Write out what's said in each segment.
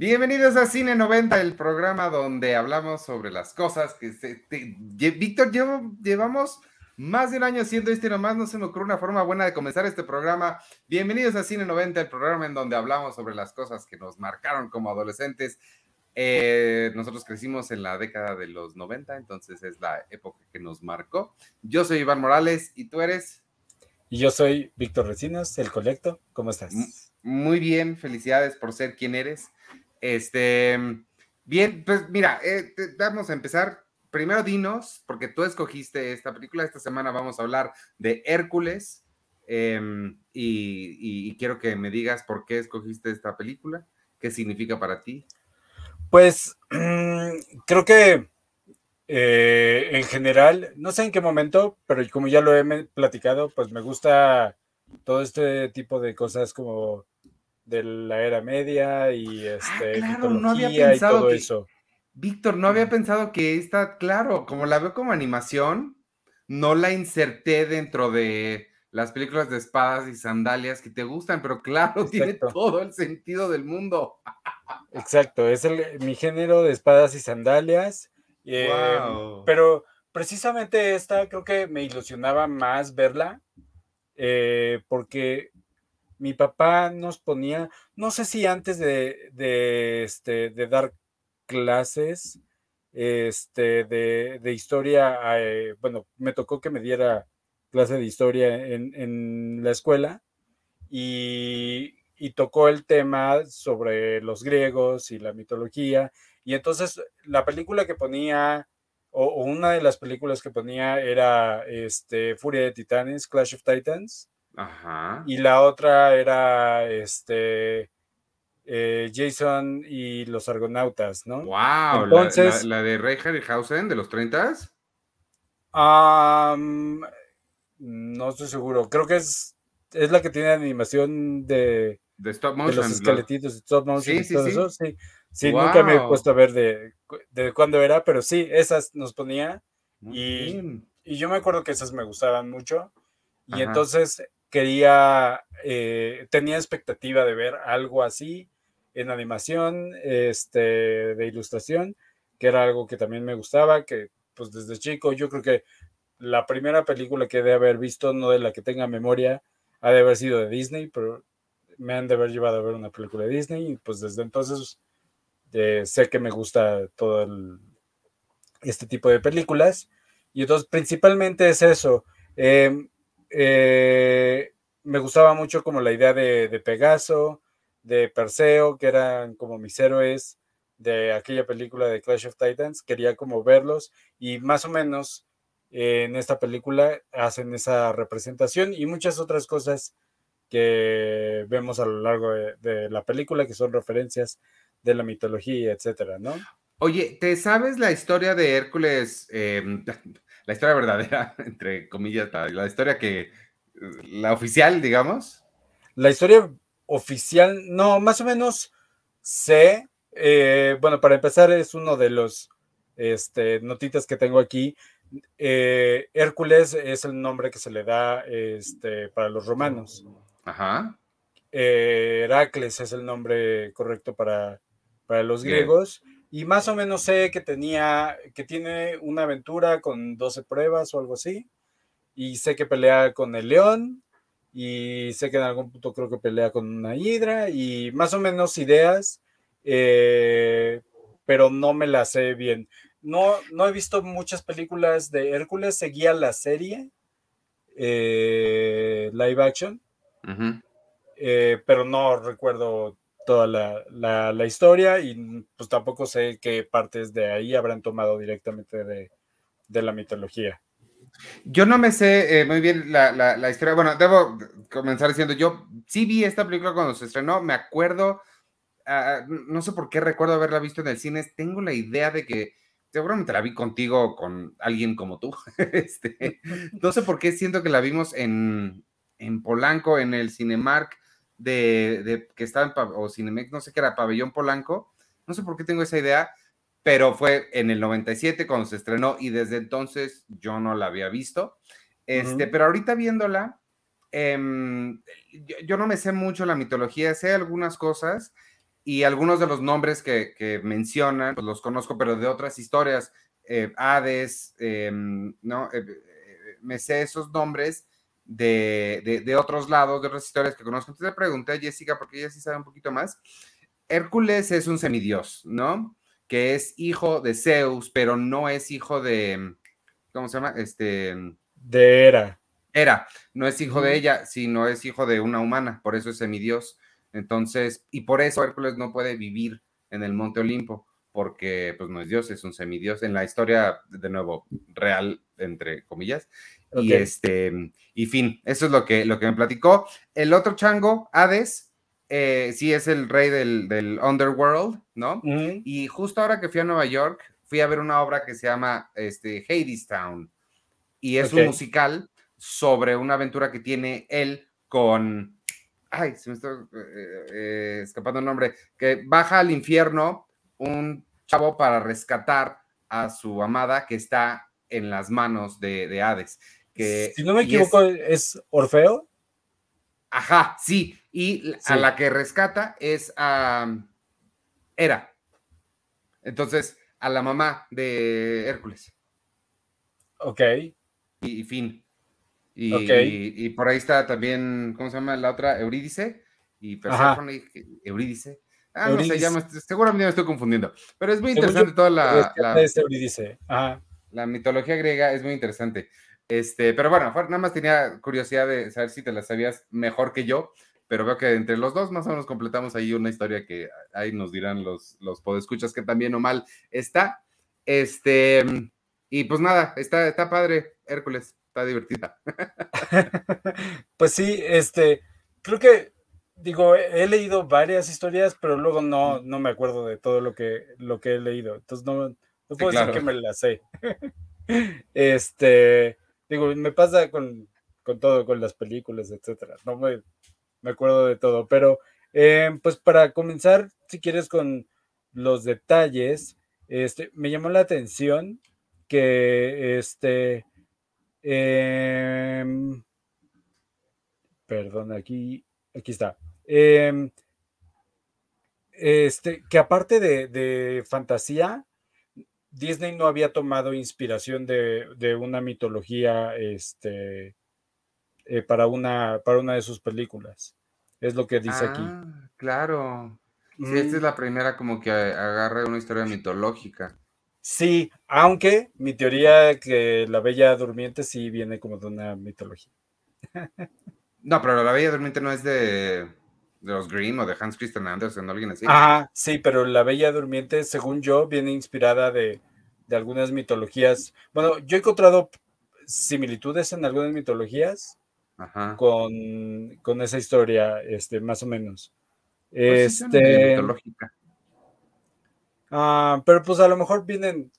Bienvenidos a Cine 90, el programa donde hablamos sobre las cosas que se... Víctor, llevamos más de un año haciendo esto y nomás no se me ocurre una forma buena de comenzar este programa. Bienvenidos a Cine 90, el programa en donde hablamos sobre las cosas que nos marcaron como adolescentes. Eh, nosotros crecimos en la década de los 90, entonces es la época que nos marcó. Yo soy Iván Morales y tú eres... Y yo soy Víctor Recinos, el Colecto. ¿Cómo estás? Muy bien, felicidades por ser quien eres. Este, bien, pues mira, eh, vamos a empezar. Primero dinos, porque tú escogiste esta película. Esta semana vamos a hablar de Hércules. Em, y, quiero que me digas por qué escogiste esta película, qué significa para ti. Pues creo que eh, en general, no sé en qué momento, pero como ya lo he platicado, pues me gusta todo este tipo de cosas como de la era media y ah, este no había pensado todo eso. Víctor, no había pensado que está claro, como la veo como animación, no la inserté dentro de las películas de espadas y sandalias que te gustan, pero claro, tiene todo el sentido del mundo. Exacto, es el, mi género de espadas y sandalias. Eh, pero precisamente esta creo que me ilusionaba más verla, eh, porque mi papá nos ponía, no sé si antes de, de, este, dar clases este, de, de historia, eh, bueno, me tocó que me diera clase de historia en, en la escuela y, y, tocó el tema sobre los griegos y la mitología. Y entonces la película que ponía, o, o una de las películas que ponía era este, Furia de Titanes, Clash of Titans. Ajá. Y la otra era este eh, Jason y los argonautas, ¿no? ¡Wow! Entonces, ¿La, de Ray Harryhausen de los 30 no estoy seguro. Creo que es, es la que tiene animación de, de, stop motion, los esqueletitos de stop motion sí, y todo sí, eso. Sí, sí nunca me he puesto a ver de, de cuándo era, pero sí, esas nos ponía. Y, y, yo me acuerdo que esas me gustaban mucho. Y entonces quería, eh, tenía expectativa de ver algo así en animación, este, de ilustración, que era algo que también me gustaba, que pues desde chico yo creo que la primera película que de haber visto, no de la que tenga memoria, ha de haber sido de Disney, pero me han de haber llevado a ver una película de Disney y pues desde entonces eh, sé que me gusta todo este tipo de películas y entonces principalmente es eso. Em, eh, me gustaba mucho como la idea de, Pegaso, de Perseo, que eran como mis héroes de aquella película de Clash of Titans. Quería como verlos y más o menos en esta película hacen esa representación y muchas otras cosas que vemos a lo largo de, la película que son referencias de la mitología, etcétera, ¿no? Oye, ¿te sabes la historia de Hércules? Em, la historia verdadera, entre comillas, la, historia que, la oficial, digamos. La historia oficial, no, más o menos sé. Eh, bueno, para empezar, es uno de los este, notitas que tengo aquí. Eh, Hércules es el nombre que se le da este, para los romanos. Ajá. Eh, Heracles es el nombre correcto para, para los griegos. Y más o menos sé que tenía, que tiene una aventura con 12 pruebas o algo así. Y sé que pelea con el león. Y sé que en algún punto creo que pelea con una hidra. Y más o menos ideas. Eh, pero no me la sé bien. No, no he visto muchas películas de Hércules. Seguía la serie. Eh, live action. Eh, pero no recuerdo toda la, la, historia y pues tampoco sé qué partes de ahí habrán tomado directamente de, de la mitología. Yo no me sé eh, muy bien la, la, historia. Bueno, debo comenzar diciendo, yo sí vi esta película cuando se estrenó, me acuerdo, ah, no sé por qué recuerdo haberla visto en el cine, tengo la idea de que seguramente la vi contigo con alguien como tú. este, no sé por qué siento que la vimos en, en Polanco, en el Cinemark de, que estaba en, o Cinemex, no sé qué era, Pabellón Polanco, no sé por qué tengo esa idea, pero fue en el 97 cuando se estrenó y desde entonces yo no la había visto. Este, Pero ahorita viéndola, em, yo, no me sé mucho la mitología, sé algunas cosas y algunos de los nombres que, mencionan, pues los conozco, pero de otras historias, eh, Hades, em, ¿no? Eh, eh, me sé esos nombres de, de, otros lados, de otras historias que conozco. Entonces le pregunté a Jessica, porque ella sí sabe un poquito más. Hércules es un semidios, ¿no? Que es hijo de Zeus, pero no es hijo de, ¿cómo se llama? Este... De Hera. Hera, no es hijo de ella, sino es hijo de una humana, por eso es semidios. Entonces, y por eso Hércules no puede vivir en el Monte Olimpo, porque pues no es Dios, es un semidios en la historia, de nuevo, real, entre comillas. Y este, y fin, eso es lo que, lo que me platicó. El otro chango, Hades, eh, sí es el rey del, underworld, ¿no? Y justo ahora que fui a Nueva York, fui a ver una obra que se llama este, Hadestown, y es un musical sobre una aventura que tiene él con ay, se me está eh, eh, escapando el nombre, que baja al infierno un chavo para rescatar a su amada que está en las manos de, Hades. Que, si no me equivoco, es, Orfeo. Ajá, sí. Y a la que rescata es a Hera. Entonces, a la mamá de Hércules. Ok. y fin. Y, por ahí está también, ¿cómo se llama la otra? Eurídice. Y Persephone, Eurídice. Ah, no se llama, seguramente me estoy confundiendo. Pero es muy interesante toda la. la Eurídice. La mitología griega es muy interesante. Este, pero bueno, nada más tenía curiosidad de saber si te la sabías mejor que yo, pero veo que entre los dos más o menos completamos ahí una historia que ahí nos dirán los, los podescuchas que también o mal está. Este, y pues nada, está, está padre, Hércules divertida. pues sí, este, creo que, digo, he, leído varias historias, pero luego no, no me acuerdo de todo lo que, lo que he leído. Entonces no, no puedo decir que me la sé. este, digo, me pasa con, con todo, con las películas, etcétera. No me, me acuerdo de todo, pero em, pues para comenzar, si quieres con los detalles, este, me llamó la atención que este, Em, perdón, aquí, aquí está. Em, este, que aparte de, fantasía, Disney no había tomado inspiración de, una mitología este, eh, para, una, para una de sus películas. Es lo que dice aquí. Ah, claro. esta es mm. la primera como que agarra una historia mitológica. Sí, aunque mi teoría que la Bella Durmiente sí viene como de una mitología. No, pero la Bella Durmiente no es de, de los Grimm o de Hans Christian Andersen o alguien así. Ah, sí, pero la Bella Durmiente, según yo, viene inspirada de, algunas mitologías. Bueno, yo he encontrado similitudes en algunas mitologías Con, esa historia, este, más o menos. Pues este, mitológica. Ah, pero pues a lo mejor vienen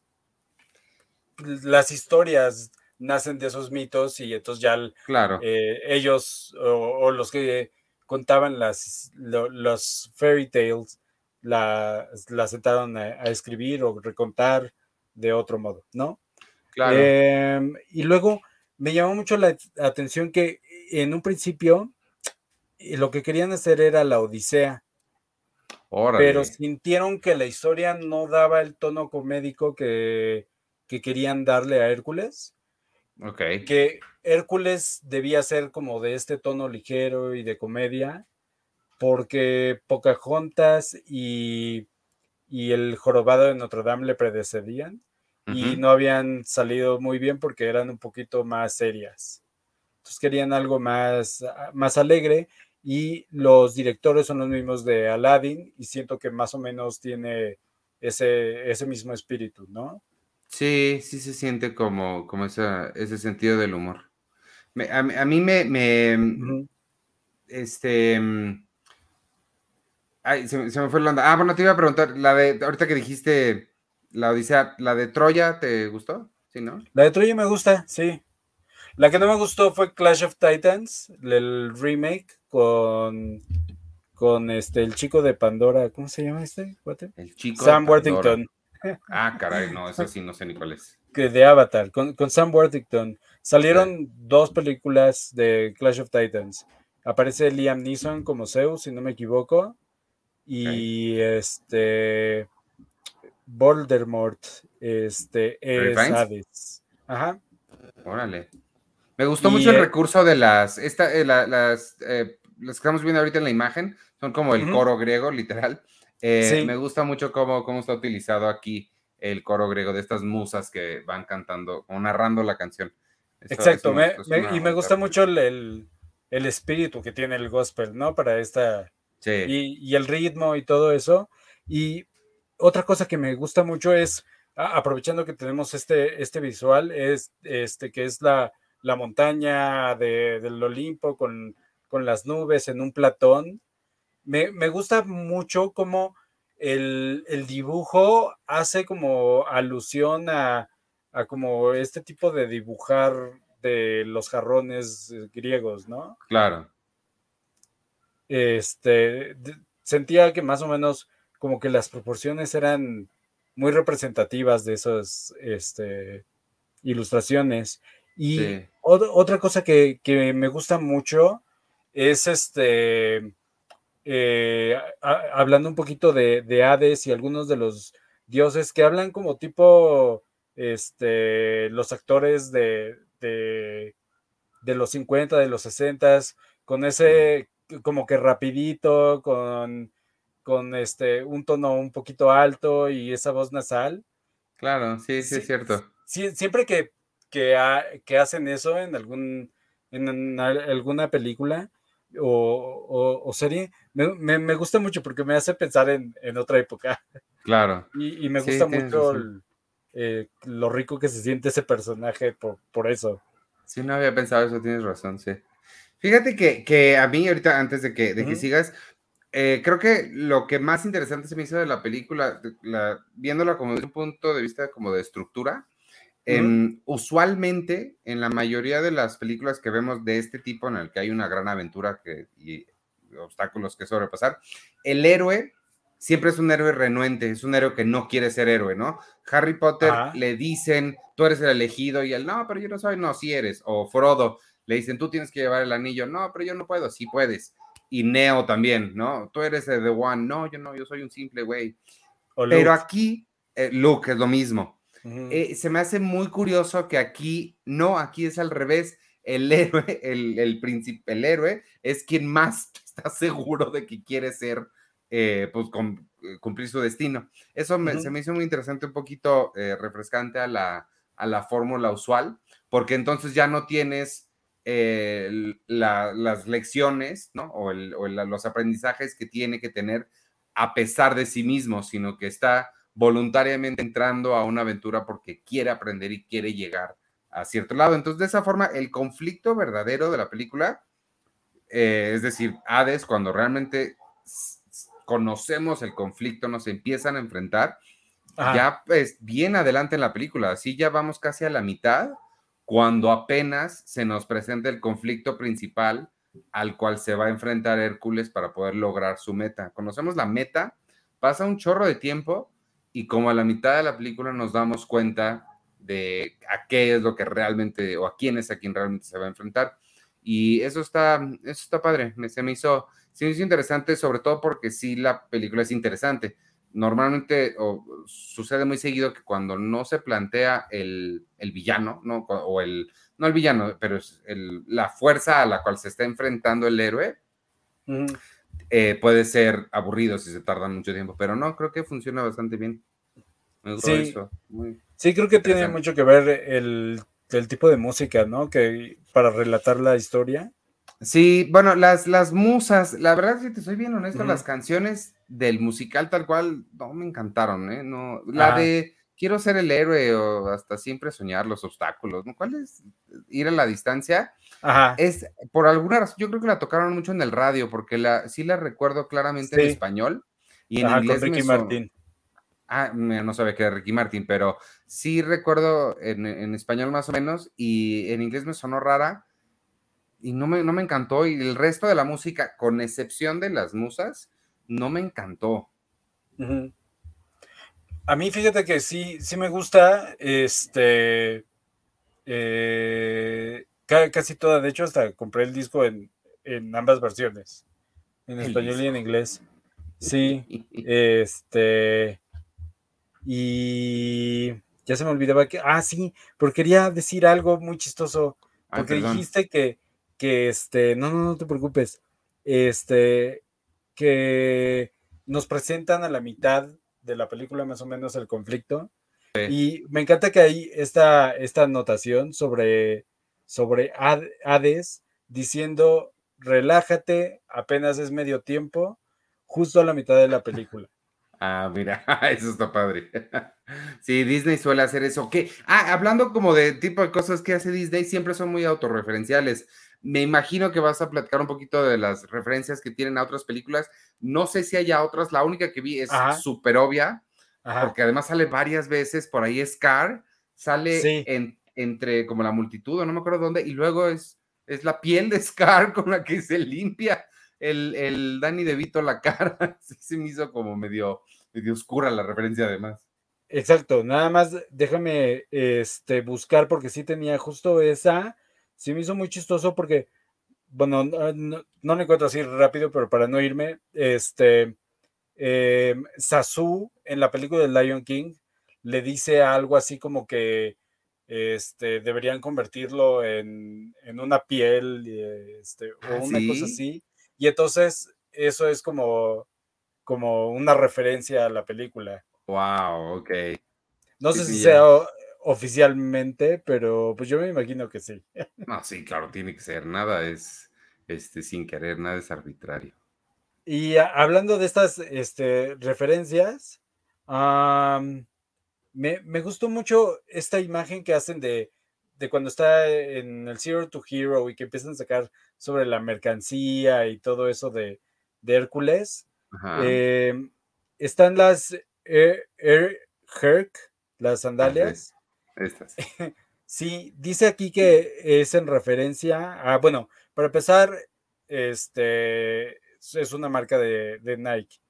las historias nacen de esos mitos y entonces ya claro. Eh, ellos o, los que contaban las los fairy tales las la sentaron a, escribir o recontar de otro modo, ¿no? Claro. Em, y luego me llamó mucho la atención que en un principio lo que querían hacer era la Odisea pero sintieron que la historia no daba el tono comédico que, querían darle a Hércules. Ok. Que Hércules debía ser como de este tono ligero y de comedia, porque Pocahontas y, y el jorobado de Notre Dame le predecedían y no habían salido muy bien porque eran un poquito más serias. Entonces querían algo más, más alegre y los directores son los mismos de Aladdin y siento que más o menos tiene ese, ese mismo espíritu, ¿no? Sí, sí se siente como, como ese sentido del humor. a, mí me, este, ay, se, me fue la onda. Ah, bueno, te iba a preguntar, la de, ahorita que dijiste la Odisea, ¿la de Troya te gustó? Sí, ¿no? La de Troya me gusta, sí. La que no me gustó fue Clash of Titans, el remake con, con este, el chico de Pandora. ¿Cómo se llama este? El chico Sam Worthington. Ah, caray, no, eso sí no sé ni cuál es. Que de Avatar, con, Sam Worthington. Salieron dos películas de Clash of Titans. Aparece Liam Neeson como Zeus, si no me equivoco. y este Voldemort este, es Hades. Ajá. Órale. Me gustó mucho el eh, recurso de las, esta, eh, las, eh, las que estamos viendo ahorita en la imagen, son como el coro griego, literal. Me gusta mucho cómo, cómo está utilizado aquí el coro griego de estas musas que van cantando o narrando la canción. Exacto, y me gusta mucho el, el, espíritu que tiene el gospel, ¿no? Para esta... Sí. Y, y, el ritmo y todo eso. Y otra cosa que me gusta mucho es, aprovechando que tenemos este, este visual, es este que es la, la montaña de, del Olimpo con, con, las nubes en un platón. Me, me gusta mucho cómo el, el, dibujo hace como alusión a, a, como este tipo de dibujar de los jarrones eh, griegos, ¿no? Claro. Este, sentía que más o menos como que las proporciones eran muy representativas de esas este, ilustraciones. Y otra cosa que, me gusta mucho es este, eh, hablando un poquito de, Hades y algunos de los dioses que hablan como tipo este, los actores de, de, de los 50, de los 60, con ese como que rapidito, con con este, un tono un poquito alto y esa voz nasal. Claro, sí, sí, es cierto. siempre que, que, hacen eso en, algún, en, alguna película o, serie, me, gusta mucho porque me hace pensar en, otra época. Claro. Y, me gusta mucho eh, lo rico que se siente ese personaje por, por eso. Sí, no había pensado eso, tienes razón, sí. Fíjate que, a mí ahorita, antes de que, de que sigas, eh, creo que lo que más interesante se me hizo de la película, viéndola como desde un punto de vista como de estructura, em, usualmente en la mayoría de las películas que vemos de este tipo en el que hay una gran aventura que, y obstáculos que sobrepasar, el héroe siempre es un héroe renuente, es un héroe que no quiere ser héroe, ¿no? Harry Potter le dicen, tú eres el elegido y él, no, pero yo no soy, no, sí eres, o Frodo, le dicen, tú tienes que llevar el anillo, no, pero yo no puedo, sí puedes y Neo también, ¿no? Tú eres el The One, no, yo no, yo soy un simple güey. Pero aquí, eh, Luke es lo mismo. Eh, se me hace muy curioso que aquí, no, aquí es al revés. El héroe, el, el príncipe, el héroe es quien más está seguro de que quiere ser, eh, pues cumplir su destino. Eso se me hizo muy interesante, un poquito refrescante a la, a la fórmula usual, porque entonces ya no tienes las lecciones, ¿no? O, los aprendizajes que tiene que tener a pesar de sí mismo, sino que está voluntariamente entrando a una aventura porque quiere aprender y quiere llegar a cierto lado. Entonces, de esa forma, el conflicto verdadero de la película, eh, es decir, Hades, cuando realmente conocemos el conflicto, nos empiezan a enfrentar, ya pues bien adelante en la película, así ya vamos casi a la mitad cuando apenas se nos presenta el conflicto principal al cual se va a enfrentar Hércules para poder lograr su meta. Conocemos la meta, pasa un chorro de tiempo y como a la mitad de la película nos damos cuenta de a qué es lo que realmente o a quién es a quien realmente se va a enfrentar. Y eso está, eso está padre, se me hizo, se me hizo interesante, sobre todo porque sí la película es interesante normalmente o, sucede muy seguido que cuando no se plantea el, villano, ¿no? O el, no el villano, pero es la fuerza a la cual se está enfrentando el héroe, eh, puede ser aburrido si se tarda mucho tiempo, pero no, creo que funciona bastante bien. sí, sí, creo que tiene mucho que ver el, el, tipo de música, ¿no? Que para relatar la historia. Sí, bueno, las, las musas, la verdad, si te soy bien honesto, las canciones del musical tal cual no me encantaron, ¿eh? No, la de quiero ser el héroe o hasta siempre soñar los obstáculos, ¿no? ¿Cuál es ir a la distancia? Ajá. Es por alguna razón, yo creo que la tocaron mucho en el radio, porque la, sí la recuerdo claramente en español y en inglés. Ricky Martin. Ah, no sabía que era Ricky Martin, pero sí recuerdo en, en español más o menos y en inglés me sonó rara y no me, no me encantó. Y el resto de la música, con excepción de las musas, no me encantó. A mí, fíjate que sí, sí me gusta. Este. Eh, casi toda, de hecho, hasta compré el disco en, ambas versiones, en español y en inglés. Sí, este. Y ya se me olvidaba que. Ah, sí, porque quería decir algo muy chistoso. Porque dijiste que, que este. No, no, no te preocupes. Este. Que nos presentan a la mitad de la película, más o menos, el conflicto. Y me encanta que hay esta, esta anotación sobre, sobre Hades diciendo relájate, apenas es medio tiempo, justo a la mitad de la película. Ah, mira, eso está padre. Sí, Disney suele hacer eso. ¿Qué? Ah, hablando como de tipo de cosas que hace Disney, siempre son muy autorreferenciales. Me imagino que vas a platicar un poquito de las referencias que tienen a otras películas. No sé si haya otras, la única que vi es súper obvia, porque además sale varias veces, por ahí Scar, sale en, entre como la multitud, no me acuerdo dónde, y luego es, es la piel de Scar con la que se limpia el, el Danny DeVito la cara. sí, se me hizo como medio, medio oscura la referencia además. Exacto, nada más déjame este, buscar porque sí tenía justo esa. Sí me hizo muy chistoso porque, bueno, no, no, lo encuentro así rápido, pero para no irme, este, eh, Sasu en la película de Lion King le dice algo así como que este, deberían convertirlo en, una piel este, o ¿Ah, una cosa así. Y entonces eso es como, como una referencia a la película. Wow, ok. No sé si sea oficialmente, pero pues yo me imagino que sí. No, sí, claro, tiene que ser. Nada es este, sin querer, nada es arbitrario. Y hablando de estas este, referencias, me, me, gustó mucho esta imagen que hacen de, de cuando está en el Zero to Hero y que empiezan a sacar sobre la mercancía y todo eso de, Hércules. Em, están las Air, Herc, las sandalias. Estas. sí, dice aquí que es en referencia a, bueno, para empezar, este es una marca de, Nike,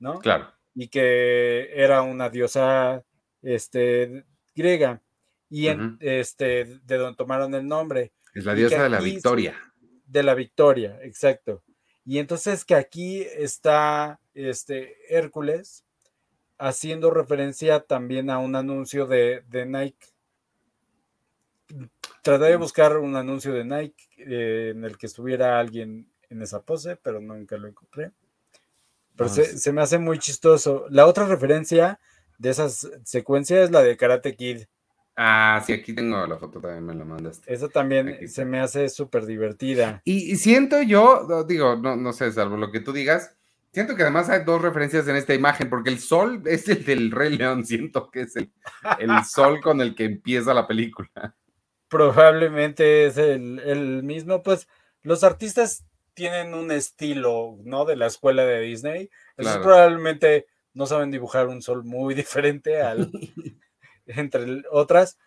¿no? Claro. Y que era una diosa este, griega y este, de donde tomaron el nombre. Es la diosa de la victoria. De la victoria, exacto. Y entonces que aquí está este Hércules haciendo referencia también a un anuncio de, Nike. Traté de buscar un anuncio de Nike eh, en el que estuviera alguien en esa pose, pero nunca lo encontré. Pero se, se, me hace muy chistoso. La otra referencia de esas secuencias es la de Karate Kid. Ah, sí, aquí tengo la foto, también me la mandaste. Esa también se me hace súper divertida. Y, siento yo, digo, no, no sé, salvo lo que tú digas, siento que además hay dos referencias en esta imagen, porque el sol es el del Rey León, siento que es el, sol con el que empieza la película. Probablemente es el, el mismo, pues los artistas tienen un estilo, ¿no? De la escuela de Disney. Eso probablemente no saben dibujar un sol muy diferente al, entre otras.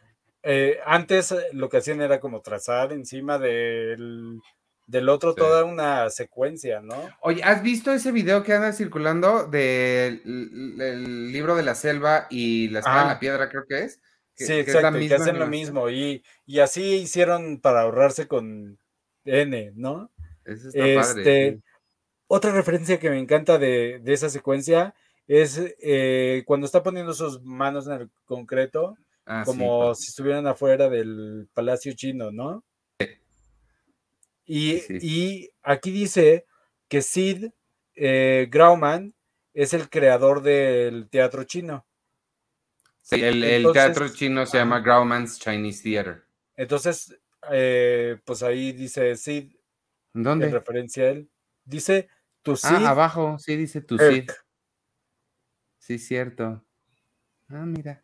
Eh, antes eh, lo que hacían era como trazar encima del, del otro toda una secuencia, ¿no? Oye, ¿has visto ese video que anda circulando del libro de la selva y la espada en la piedra, creo que es? sí, exacto, que hacen lo mismo. Y, y, así hicieron para ahorrarse con N, ¿no? Eso está padre. Este, otra referencia que me encanta de, de esa secuencia es eh, cuando está poniendo sus manos en el concreto, ah, como si estuvieran afuera del palacio chino, ¿no? Y, y, aquí dice que Sid eh, Grauman es el creador del teatro chino. Sí, el, teatro chino se llama Grauman's Chinese Theater. Entonces, eh, pues ahí dice Sid. ¿Dónde? En referencia a él. Dice tu ah, Sid. Ah, abajo, sí, dice tu Sid. Sí, cierto. Ah, mira.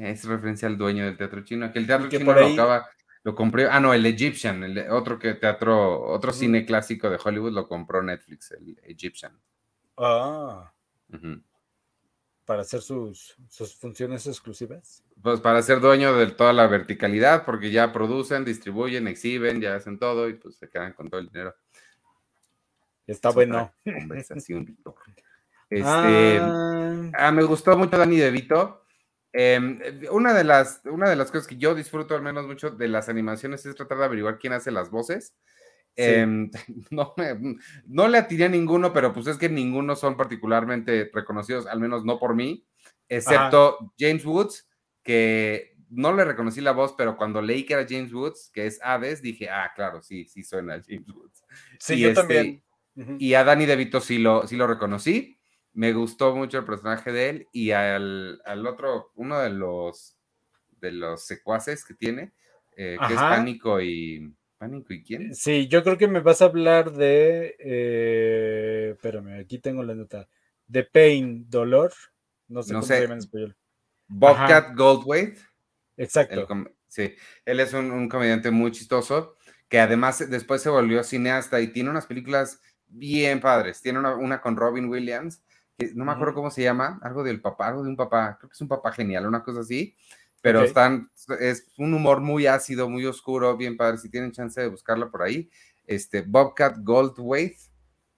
Es referencia al dueño del teatro chino. Que el teatro chino lo acaba, lo compré. Ah, no, el Egyptian, el otro que teatro, otro cine clásico de Hollywood lo compró Netflix, el Egyptian. Ah. Para hacer sus, sus funciones exclusivas. Pues para ser dueño de toda la verticalidad, porque ya producen, distribuyen, exhiben, ya hacen todo y pues se quedan con todo el dinero. Está bueno. Conversación, este, ah. ah. me gustó mucho Dani DeVito. Em, una, de las, una de las cosas que yo disfruto al menos mucho de las animaciones es tratar de averiguar quién hace las voces. Em, no, no, le atiré a ninguno, pero pues es que ninguno son particularmente reconocidos, al menos no por mí, excepto James Woods, que no le reconocí la voz, pero cuando leí que era James Woods, que es Hades, dije, ah, claro, sí, sí suena James Woods. Sí, yo este, también. Y a Danny DeVito sí lo, sí lo reconocí. Me gustó mucho el personaje de él y al, al otro, uno de los, de los secuaces que tiene, eh, que es Pánico y... ¿Pánico y quién? Sí, yo creo que me vas a hablar de... Eh, espérame, aquí tengo la nota. De Pain, Dolor. No sé cómo se llama en español. Bobcat Goldthwait. Exacto. sí, él es un, comediante muy chistoso que además después se volvió cineasta y tiene unas películas bien padres. Tiene una, con Robin Williams, no me acuerdo cómo se llama, algo del papá, algo de un papá, creo que es un papá genial, una cosa así. Pero están, es un humor muy ácido, muy oscuro, bien padre. Si tienen chance de buscarlo por ahí, este Bobcat Goldthwait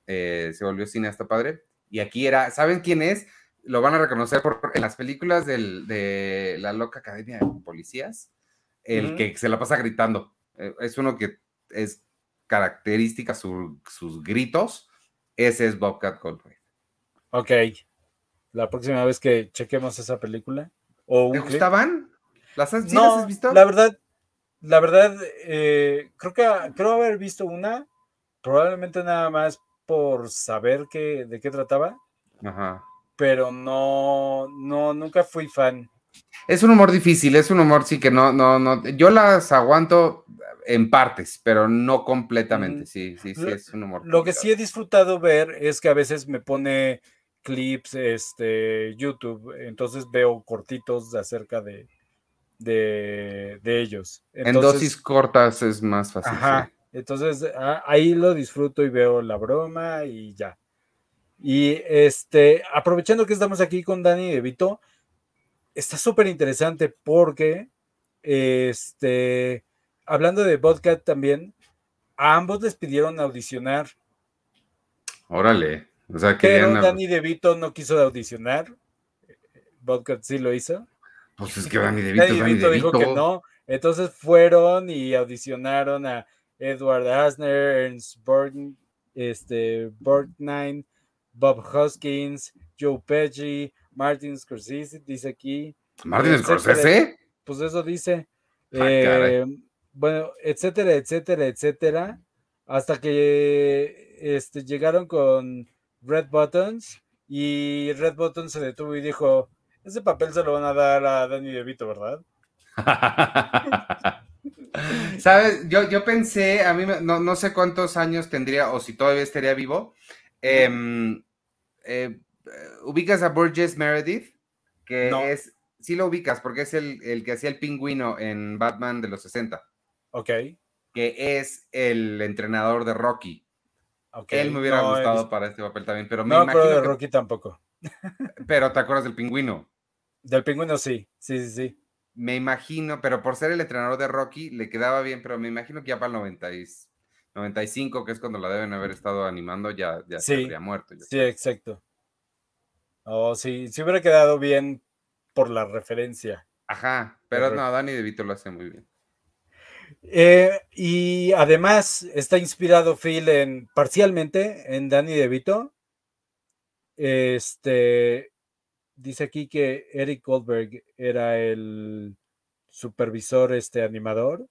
eh, se volvió cineasta padre. Y aquí era, ¿saben quién es? lo van a reconocer por, en las películas de la loca academia de policías, el que se la pasa gritando. Eh, es uno que es característica sus gritos. Ese es Bobcat Goldthwait. Ok. La próxima vez que chequemos esa película. O ¿Te gustaban? ¿Las has, no, visto? La verdad, la verdad, eh, creo que creo haber visto una, probablemente nada más por saber que, de qué trataba. Ajá pero no, no, nunca fui fan. Es un humor difícil, es un humor sí que no, no, no, yo las aguanto en partes, pero no completamente, sí, sí, sí, es un humor. Lo que sí he disfrutado ver es que a veces me pone clips, este, YouTube, entonces veo cortitos acerca de, de, ellos. en dosis cortas es más fácil. Ajá, entonces ahí lo disfruto y veo la broma y ya. Y este, aprovechando que estamos aquí con Dani de Vito, está súper interesante porque, este, hablando de Vodka también, a ambos les pidieron audicionar. Órale. O sea, que Pero Dani De Vito no quiso audicionar. Vodka sí lo hizo. Pues es que Dani De Vito, dijo que no. Entonces fueron y audicionaron a Edward Asner, Ernst Borg, este, Borgnine, Bob Hoskins, Joe Pesci, Martin Scorsese, dice aquí. ¿Martin Scorsese? Pues eso dice. Ah, eh, bueno, etcétera, etcétera, etcétera. Hasta que este, llegaron con Red Buttons y Red Buttons se detuvo y dijo, ese papel se lo van a dar a Danny DeVito, ¿verdad? Sabes, yo, yo pensé, a mí no, no, sé cuántos años tendría o si todavía estaría vivo, Em, eh, ubicas a Burgess Meredith, que es, sí lo ubicas porque es el, que hacía el pingüino en Batman de los 60. Ok. Que es el entrenador de Rocky. Él me hubiera gustado para este papel también, pero me no, imagino. de Rocky tampoco. Pero te acuerdas del pingüino. Del pingüino sí, sí, sí, sí. Me imagino, pero por ser el entrenador de Rocky le quedaba bien, pero me imagino que ya para el 96 95, que es cuando la deben haber estado animando, ya, ya se habría muerto. Sí, exacto. Oh, sí, sí hubiera quedado bien por la referencia. Ajá, pero no, Dani DeVito lo hace muy bien. Eh, y además está inspirado Phil en parcialmente en Danny DeVito. Este dice aquí que Eric Goldberg era el supervisor este animador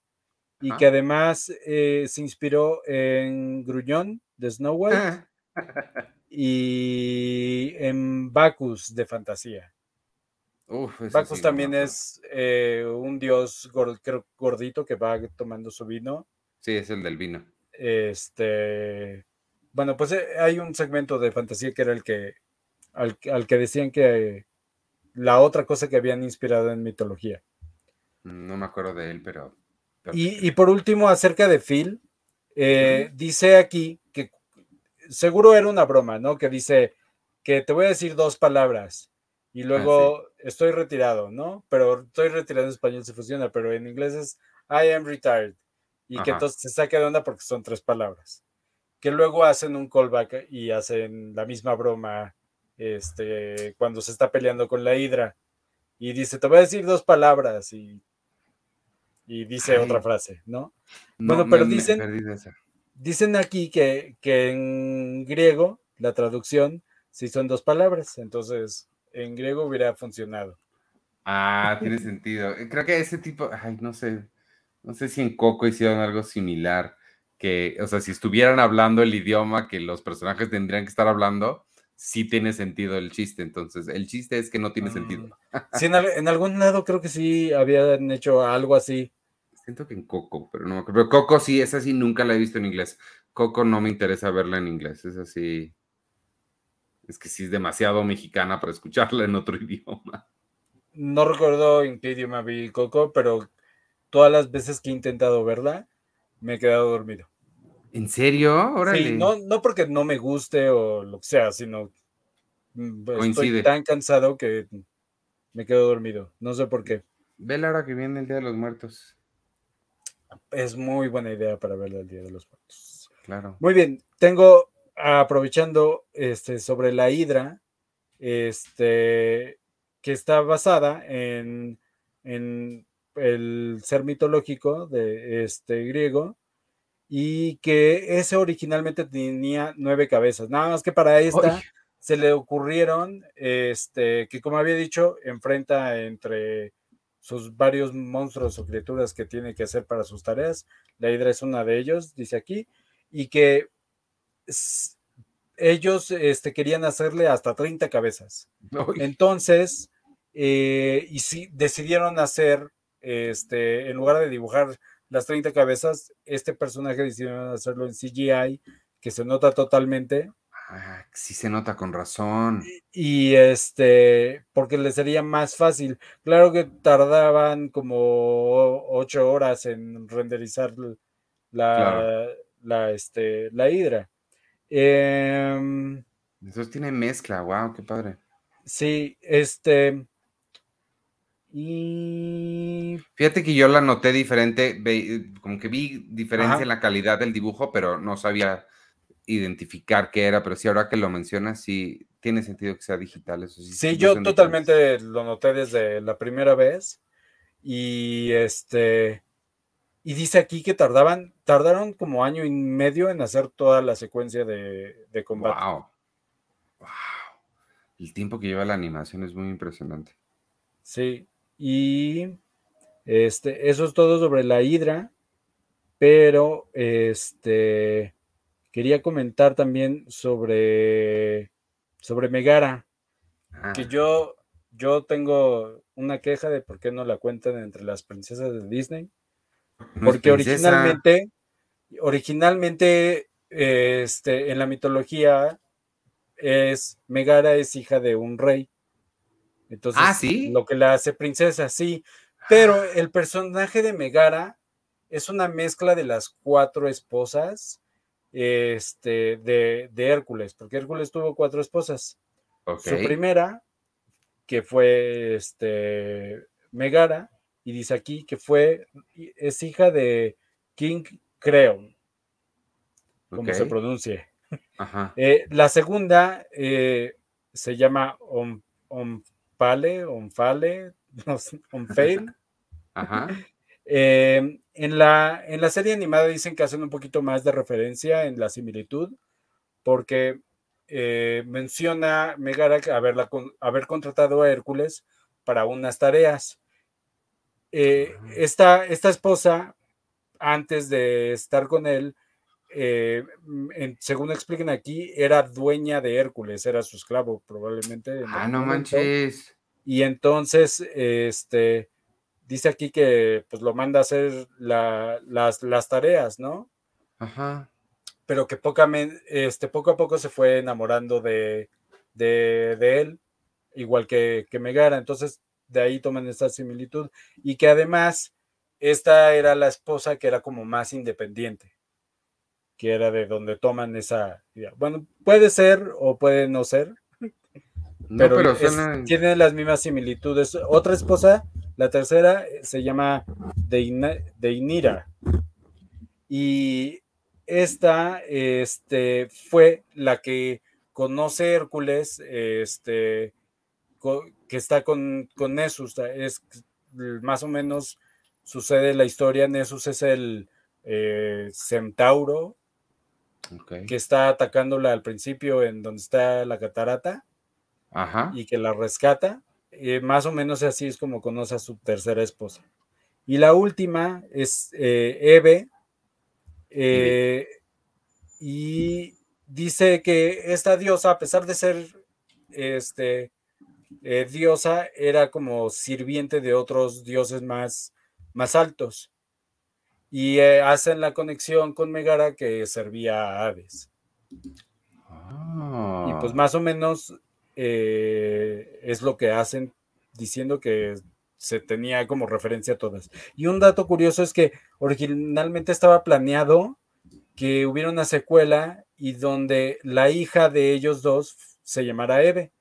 y que además eh, se inspiró en Gruñón de Snow White ah. y en Bacchus de fantasía. Bacchus también es eh, un dios gordito que va tomando su vino. Sí, es el del vino. Este, bueno, pues eh, hay un segmento de fantasía que era el que al, que decían que la otra cosa que habían inspirado en mitología. No me acuerdo de él, pero y, por último, acerca de Phil, eh, dice aquí que seguro era una broma, ¿no? Que dice que te voy a decir dos palabras y luego ah, estoy retirado, ¿no? Pero estoy retirado en español se funciona, pero en inglés es I am retired. Y que entonces se saca de onda porque son tres palabras. Que luego hacen un callback y hacen la misma broma este, cuando se está peleando con la hidra. Y dice, te voy a decir dos palabras y y dice otra frase, ¿no? bueno, pero dicen, dicen aquí que, que en griego la traducción sí son dos palabras, entonces en griego hubiera funcionado. Ah, tiene sentido. Eh, creo que ese tipo, ay, no sé, no sé si en Coco hicieron algo similar, que, o sea, si estuvieran hablando el idioma que los personajes tendrían que estar hablando, sí tiene sentido el chiste. Entonces, el chiste es que no tiene sentido. Ah. Sí, en, algún lado creo que sí habían hecho algo así. Siento que en Coco, pero no Pero Coco sí, esa sí nunca la he visto en inglés. Coco no me interesa verla en inglés, es así. Es que sí es demasiado mexicana para escucharla en otro idioma. No recuerdo en qué idioma vi Coco, pero todas las veces que he intentado verla, me he quedado dormido. ¿En serio? Sí, no, no porque no me guste o lo que sea, sino mm, pues, estoy tan cansado que me quedo dormido. No sé por qué. Ve la hora que viene el Día de los Muertos. Es muy buena idea para verla el Día de los Muertos. Claro. Muy bien, tengo aprovechando este sobre la hidra, este que está basada en, en el ser mitológico de este griego y que ese originalmente tenía nueve cabezas. Nada más que para esta se le ocurrieron, este, que como había dicho, enfrenta entre sus varios monstruos o criaturas que tiene que hacer para sus tareas. La hidra es una de ellos, dice aquí, y que ellos este, querían hacerle hasta 30 cabezas. Entonces, eh, y si decidieron hacer, este, en lugar de dibujar las 30 cabezas, este personaje decidieron hacerlo en CGI, que se nota totalmente. Ah, sí se nota con razón. Y, este, porque le sería más fácil. Claro que tardaban como ocho horas en renderizar la, la, este, la hidra. Eh, Eso tiene mezcla, wow, qué padre. Sí, este, y fíjate que yo la noté diferente, como que vi diferencia en la calidad del dibujo, pero no sabía identificar qué era, pero sí ahora que lo mencionas, sí tiene sentido que sea digital, eso sí. Sí, yo totalmente lo noté desde la primera vez y este y dice aquí que tardaban, tardaron como año y medio en hacer toda la secuencia de, de combate. Wow. Wow. El tiempo que lleva la animación es muy impresionante. Sí, y este, eso es todo sobre la hidra, pero este, quería comentar también sobre, sobre Megara, que ah. yo, yo tengo una queja de por qué no la cuentan entre las princesas de Disney. Porque originalmente, originalmente, este, en la mitología, es Megara es hija de un rey entonces, ah, ¿sí? lo que la hace princesa, sí. Pero ah. el personaje de Megara es una mezcla de las cuatro esposas este, de, Hércules, porque Hércules tuvo cuatro esposas. Su primera, que fue este, Megara, y dice aquí que fue, es hija de King Creon, como se pronuncie. Eh, la segunda eh, se llama Onfale, Onfale, Onfail. Ajá. Eh, en, la, en la serie animada dicen que hacen un poquito más de referencia en la similitud, porque eh, menciona Megara haberla, haber contratado a Hércules para unas tareas. Eh, esta, esta, esposa, antes de estar con él, según explican aquí, era dueña de Hércules, era su esclavo probablemente. Ah, no manches. Y entonces, este, dice aquí que pues lo manda a hacer las, las, tareas, ¿no? Ajá. Pero que poca, este, poco a poco se fue enamorando de, de, él, igual que, que Megara. Entonces, de ahí toman esta similitud. Y que además, esta era la esposa que era como más independiente que era de donde toman esa idea. Bueno, puede ser o puede no ser, pero, tiene las mismas similitudes. Otra esposa, la tercera, se llama Deinira. Y esta este, fue la que conoce Hércules, este, que está con, con Nessus. Es más o menos sucede la historia. Nessus es el eh, centauro que está atacándola al principio en donde está la catarata y que la rescata. Eh, más o menos así es como conoce a su tercera esposa. Y la última es eh, Eve. Eh, y dice que esta diosa, a pesar de ser este, diosa, era como sirviente de otros dioses más, más altos. Y hacen la conexión con Megara que servía a aves. Y pues ah. más o menos es lo que hacen diciendo que se tenía como referencia a todas. Y un dato curioso es que originalmente estaba planeado que hubiera una secuela y donde la hija de ellos dos se llamara Eve.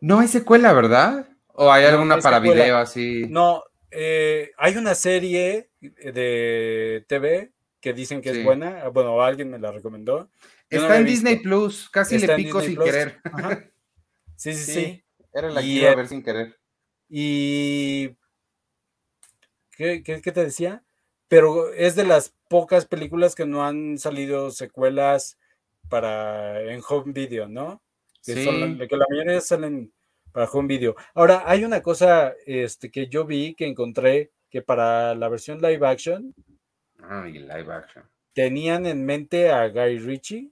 No hay secuela, ¿verdad? ¿O hay alguna para video así? No, eh, hay una serie de TV que dicen que es buena. Bueno, alguien me la recomendó. Está en Disney Plus, casi le pico sin querer. Sí, sí, sí, Era la que iba a ver sin querer. Y. ¿Qué, te decía? Pero es de las pocas películas que no han salido secuelas para en home video, ¿no? Que, sí. que la mayoría salen para home video. Ahora, hay una cosa este, que yo vi que encontré que para la versión live action. Ah, live action. Tenían en mente a Guy Ritchie.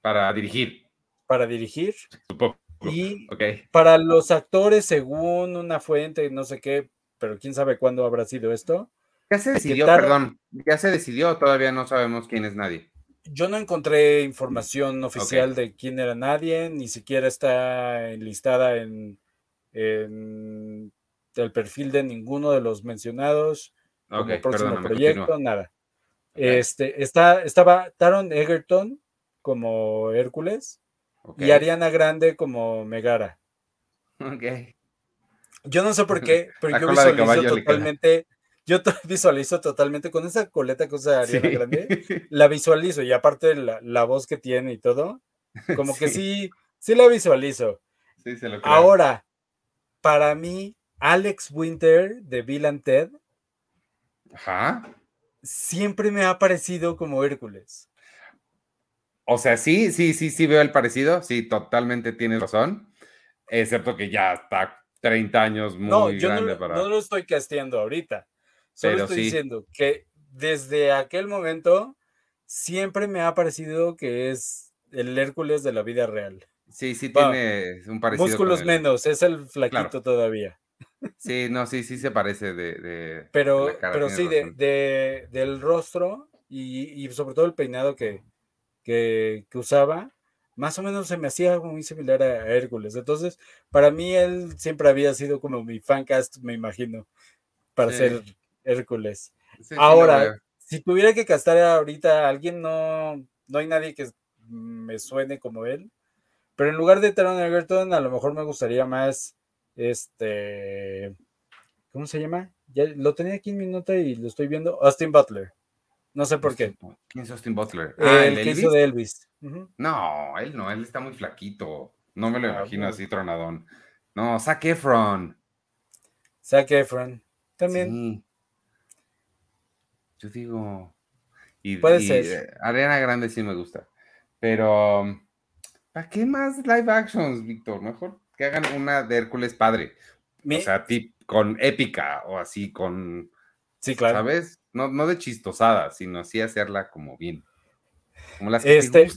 Para dirigir. Para dirigir. Supongo. Y para los actores, según una fuente, no sé qué, pero quién sabe cuándo habrá sido esto. Ya se decidió, perdón, ya se decidió, todavía no sabemos quién es nadie. Yo no encontré información oficial de quién era nadie, ni siquiera está enlistada en, el perfil de ninguno de los mencionados como próximo proyecto, nada. Este, está, estaba Taron Egerton como Hércules, y Ariana Grande como Megara. Ok. Yo no sé por qué, pero yo visualizo totalmente, yo visualizo totalmente con esa coleta que usa Ariana Grande, la visualizo y aparte la, la, voz que tiene y todo, como que sí, sí la visualizo. Sí, se lo creo. Ahora, para mí, Alex Winter de Bill and Ted, Ajá. siempre me ha parecido como Hércules. O sea, sí, sí, sí, sí veo el parecido, sí, totalmente tienes razón, excepto que ya está 30 años muy no, yo grande no, para... No lo estoy casteando ahorita, solo estoy diciendo que desde aquel momento siempre me ha parecido que es el Hércules de la vida real. Sí, sí tiene un parecido. Músculos menos, es el flaquito todavía. Sí, no, sí, sí se parece de... pero, pero sí, de, del rostro y, y sobre todo el peinado que, que, usaba, más o menos se me hacía muy similar a, Hércules. Entonces, para mí él siempre había sido como mi fancast, me imagino, para ser Hércules. Ahora, si tuviera que castar ahorita a alguien, no, no hay nadie que me suene como él. Pero en lugar de Taron Egerton, a lo mejor me gustaría más este. ¿Cómo se llama? Ya lo tenía aquí en mi nota y lo estoy viendo. Austin Butler. No sé por qué. ¿Quién es Austin Butler? Ah, el, que hizo de Elvis. No, él no, él está muy flaquito. No me lo ah, imagino así tronadón. No, Zac Efron. Zac Efron. También. Yo digo. Y, Puede ser. Eh, Arena Grande sí me gusta. Pero. ¿Para qué más live actions, Víctor? Mejor que hagan una de Hércules padre. O sea, con épica o así, con. Sí, claro. ¿Sabes? No, no de chistosada, sino así hacerla como bien. Como las que este,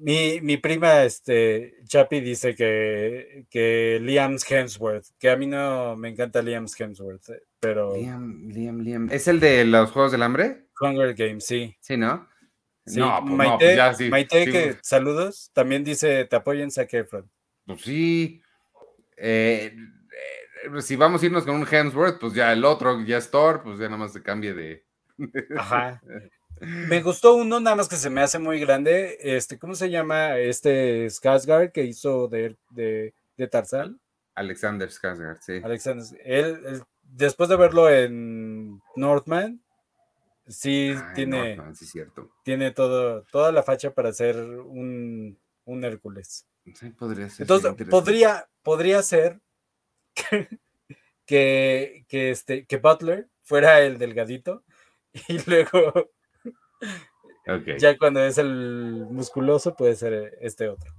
mi, mi, prima, este, Chapi, dice que, que Liam Hemsworth, que a mí no me encanta Liam Hemsworth, pero... Liam, Liam, Liam. ¿Es el de los Juegos del Hambre? Hunger Games, sí. Sí, ¿no? no, pues Maite, pues ya, sí, Maite que saludos, también dice, te apoyo en Zac Efron. Pues sí. Eh, eh, si vamos a irnos con un Hemsworth, pues ya el otro, ya es Thor, pues ya nada más se cambie de, Ajá. Me gustó uno, nada más que se me hace muy grande. Este, ¿cómo se llama? Este Skarsgård que hizo de, de, de Tarzán. Alexander Skarsgård, sí. Alexander, él, después de verlo en Northman, sí tiene, cierto. tiene todo, toda la facha para ser un, un Hércules. Sí, podría ser. Entonces, podría, podría ser que, que, este, que Butler fuera el delgadito y luego Ya cuando es el musculoso puede ser este otro.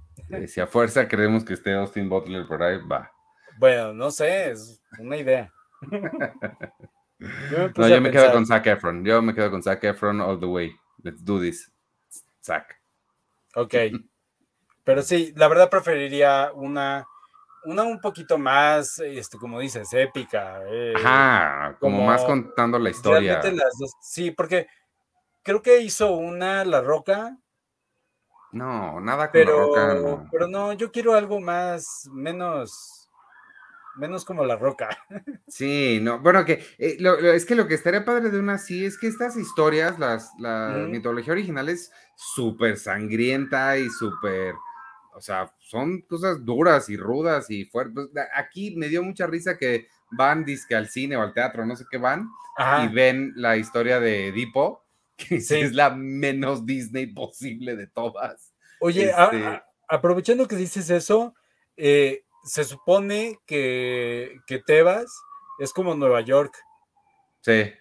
Si a fuerza creemos que esté Austin Butler por ahí, va. Bueno, no sé, es una idea. Yo no, yo me quedo con Zac Efron. Yo me quedo con Zac Efron all the way. Let's do this. Zac. Ok. Pero sí, la verdad preferiría una, una un poquito más, este, como dices, épica. Eh, Ajá, como, más contando la historia. sí, porque creo que hizo una La Roca. No, nada con La Roca. Pero no, yo quiero algo más, menos, menos como La Roca. Sí, no, bueno, que eh, es que lo que estaría padre de una sí es que estas historias, las, la mitología original es súper sangrienta y súper o sea, son cosas duras y rudas y fuertes. Aquí me dio mucha risa que van disque al cine o al teatro, no sé qué van, y ven la historia de Edipo, que es la menos Disney posible de todas. Oye, este aprovechando que dices eso, eh, se supone que, que Tebas es como Nueva York. Sí.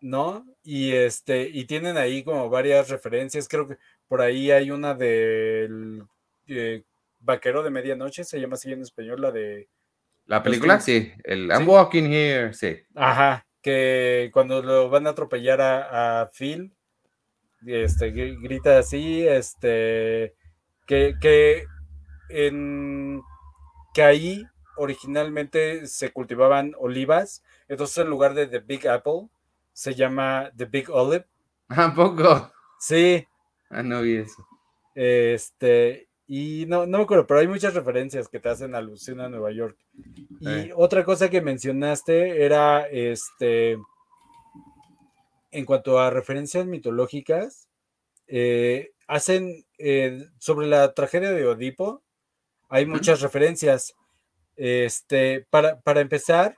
¿No? Y este, y tienen ahí como varias referencias. Creo que por ahí hay una del eh, Vaquero de Medianoche, se llama así en español, la de... La película, sí, el I'm Walking Here, sí. Ajá, que cuando lo van a atropellar a, Phil, este, grita así, este, que, que, en, que ahí originalmente se cultivaban olivas, entonces en lugar de The Big Apple, se llama The Big Olive. ¿A poco? Sí. Ah, no vi eso. Este, y no, no me acuerdo, pero hay muchas referencias que te hacen alusión a Nueva York. Y otra cosa que mencionaste era este. En cuanto a referencias mitológicas, eh, hacen eh, sobre la tragedia de Odipo, hay muchas referencias. Este, para, para empezar,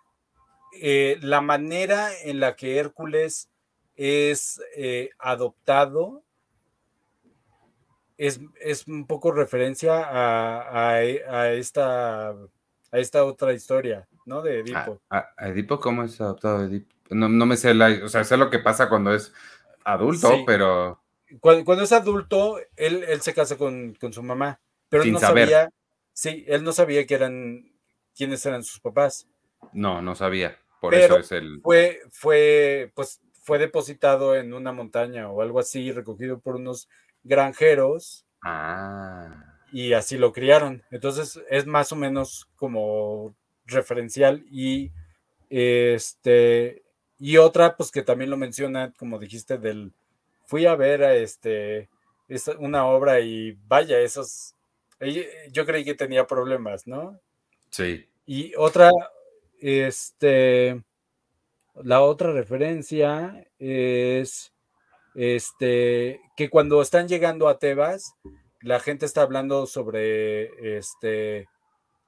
eh, la manera en la que Hércules es adoptado es, un poco referencia a, esta, a esta otra historia, ¿no? De Edipo. ¿A, Edipo cómo es adoptado Edipo? No, me sé, la, o sea, sé lo que pasa cuando es adulto, pero... Cuando, es adulto, él, se casa con, su mamá, pero no sabía, sí, él no sabía que eran, quiénes eran sus papás. No, no sabía, por eso es el... Fue, fue, pues, fue depositado en una montaña o algo así, recogido por unos granjeros. Ah. Y así lo criaron. Entonces es más o menos como referencial y este y otra pues que también lo menciona como dijiste del fui a ver a este es una obra y vaya esos yo creí que tenía problemas no sí. Y otra este la otra referencia es este, que cuando están llegando a Tebas, la gente está hablando sobre este,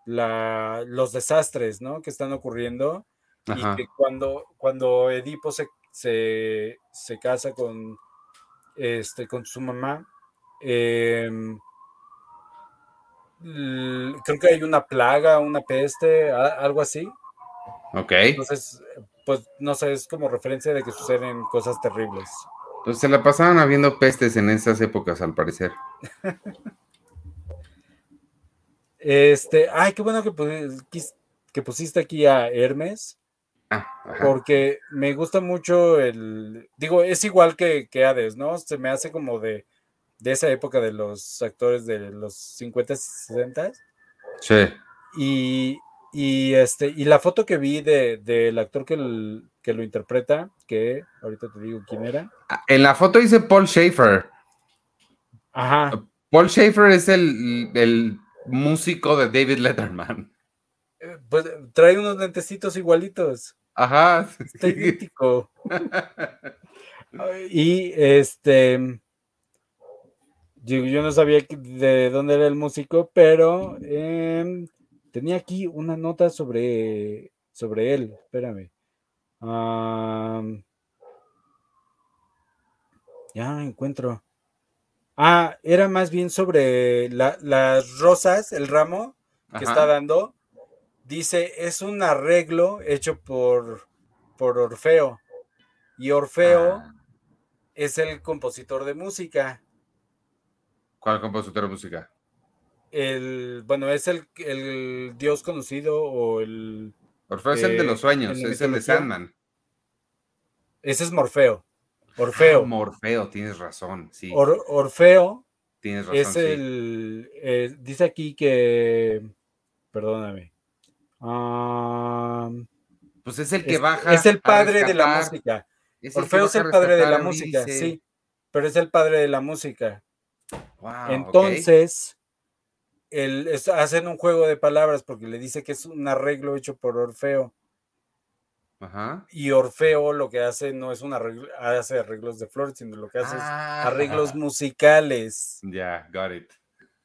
la, los desastres ¿no? que están ocurriendo y que cuando, cuando Edipo se, se, se, casa con, este, con su mamá, em, creo que hay una plaga, una peste, algo así. Ok. Entonces, pues no sé, es como referencia de que suceden cosas terribles. Pues se la pasaban habiendo pestes en esas épocas, al parecer. este, ay, qué bueno que, que pusiste aquí a Hermes. Ah, porque me gusta mucho el. Digo, es igual que, que Hades, ¿no? Se me hace como de, de esa época de los actores de los 50, 60. Sí. Y, y, este, y la foto que vi del de, actor que, que, lo interpreta, que ahorita te digo quién era. Ah, en la foto dice Paul Schaefer. Ajá. Paul Schaefer es el, el músico de David Letterman. Eh, pues trae unos lentecitos igualitos. Ajá. Está idéntico. y este. Yo, no sabía de dónde era el músico, pero em, Tenía aquí una nota sobre, sobre él. Espérame. ya encuentro. Ah, era más bien sobre las rosas, el ramo que está dando. Dice, es un arreglo hecho por, por Orfeo. Y Orfeo, ah. es el compositor de música. ¿Cuál compositor de música? El, bueno, es el, dios conocido o el... Orfeo es el de los sueños, es el de Sandman. Ese es Morfeo. Orfeo. Ah, Morfeo, tienes razón, sí. Orfeo. Tienes razón. Es el. Eh, dice aquí que. Perdóname. pues es el que baja. Es el padre de la música. Orfeo es el padre de la música, sí. Pero es el padre de la música. Entonces, hacen un juego de palabras porque le dice que es un arreglo hecho por Orfeo. Y Orfeo lo que hace no es un arreglo, hace arreglos de flores, sino lo que hace es ah. arreglos musicales. Ya, got it.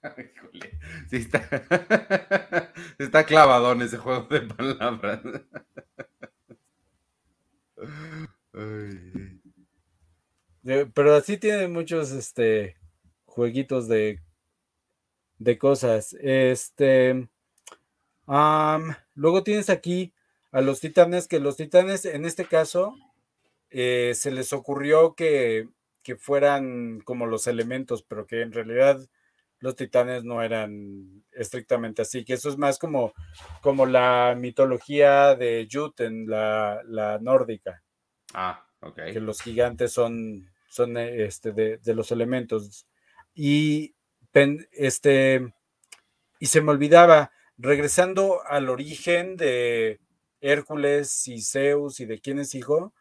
Sí, está, está clavadón ese juego de palabras. Pero así tiene muchos este jueguitos de, de cosas. Este. luego tienes aquí a los titanes, que los titanes en este caso eh, se les ocurrió que, fueran como los elementos, pero que en realidad los titanes no eran estrictamente así, que eso es más como, como la mitología de Juten, la, la nórdica. Ah, ok. Que los gigantes son, son este, de, de los elementos. Y, este, y se me olvidaba, regresando al origen de, Hércules y Zeus y de quién es hijo,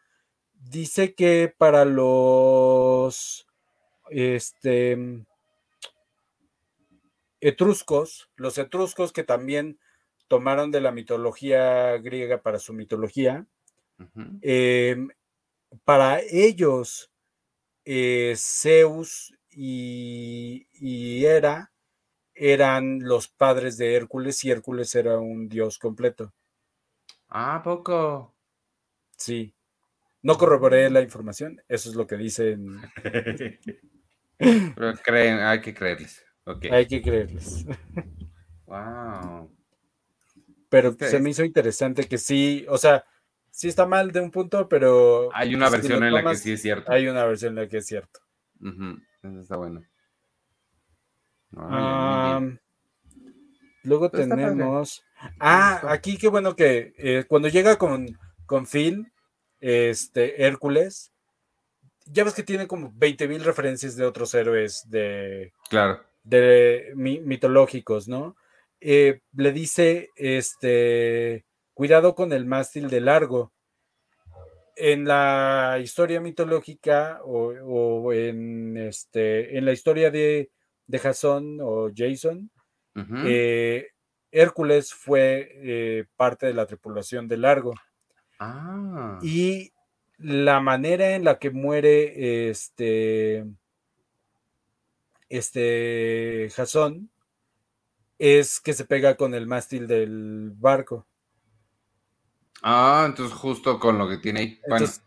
dice que para los este, etruscos, los etruscos que también tomaron de la mitología griega para su mitología, em, para ellos eh, Zeus y, y Hera eran los padres de Hércules y Hércules era un dios completo. Ah, poco. Sí. No corroboré la información, eso es lo que dicen. Pero creen, hay que creerles. Hay que creerles. Wow. Pero se me hizo interesante que sí, o sea, sí está mal de un punto, pero. Hay una versión en la que sí es cierto. Hay una versión en la que es cierto. Eso está bueno. luego tenemos. Ah, aquí qué bueno que eh, cuando llega con, con Phil, este, Hércules, ya ves que tiene como 20 mil referencias de otros héroes de, claro. de mitológicos, ¿no? Eh, le dice, este, cuidado con el mástil de largo. En la historia mitológica o, en, este, en la historia de, de Jason o Jason, Hércules fue eh, parte de la tripulación de Largo. Ah. Y la manera en la que muere este, este Jason es que se pega con el mástil del barco. Ah, entonces justo con lo que tiene ahí.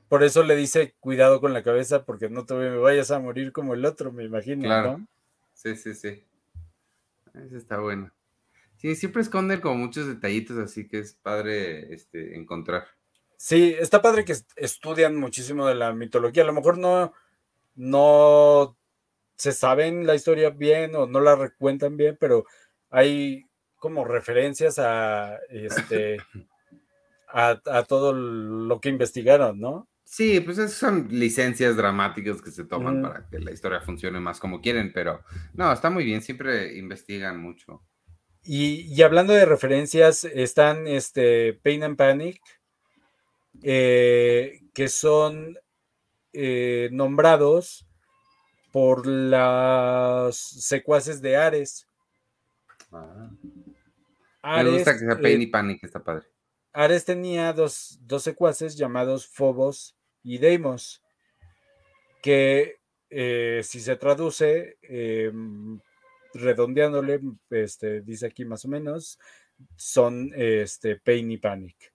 por eso le dice cuidado con la cabeza porque no te vayas a morir como el otro, me imagino, claro. Sí, sí, sí. Eso está bueno. Sí, siempre esconden como muchos detallitos, así que es padre este, encontrar. Sí, está padre que estudian muchísimo de la mitología. A lo mejor no, no se saben la historia bien o no la recuentan bien, pero hay como referencias a este a, todo lo que investigaron, ¿no? Sí, pues esas son licencias dramáticas que se toman para que la historia funcione más como quieren, pero no, está muy bien, siempre investigan mucho. Y, hablando de referencias, están este, Pain and Panic, eh, que son eh, nombrados por las secuaces de Ares. Ah. Me gusta que sea Pain y Panic, está padre. Ares tenía dos, dos secuaces llamados Phobos y Deimos, que si se traduce, em, redondeándole, este, dice aquí más o menos, son este, Pain y Panic.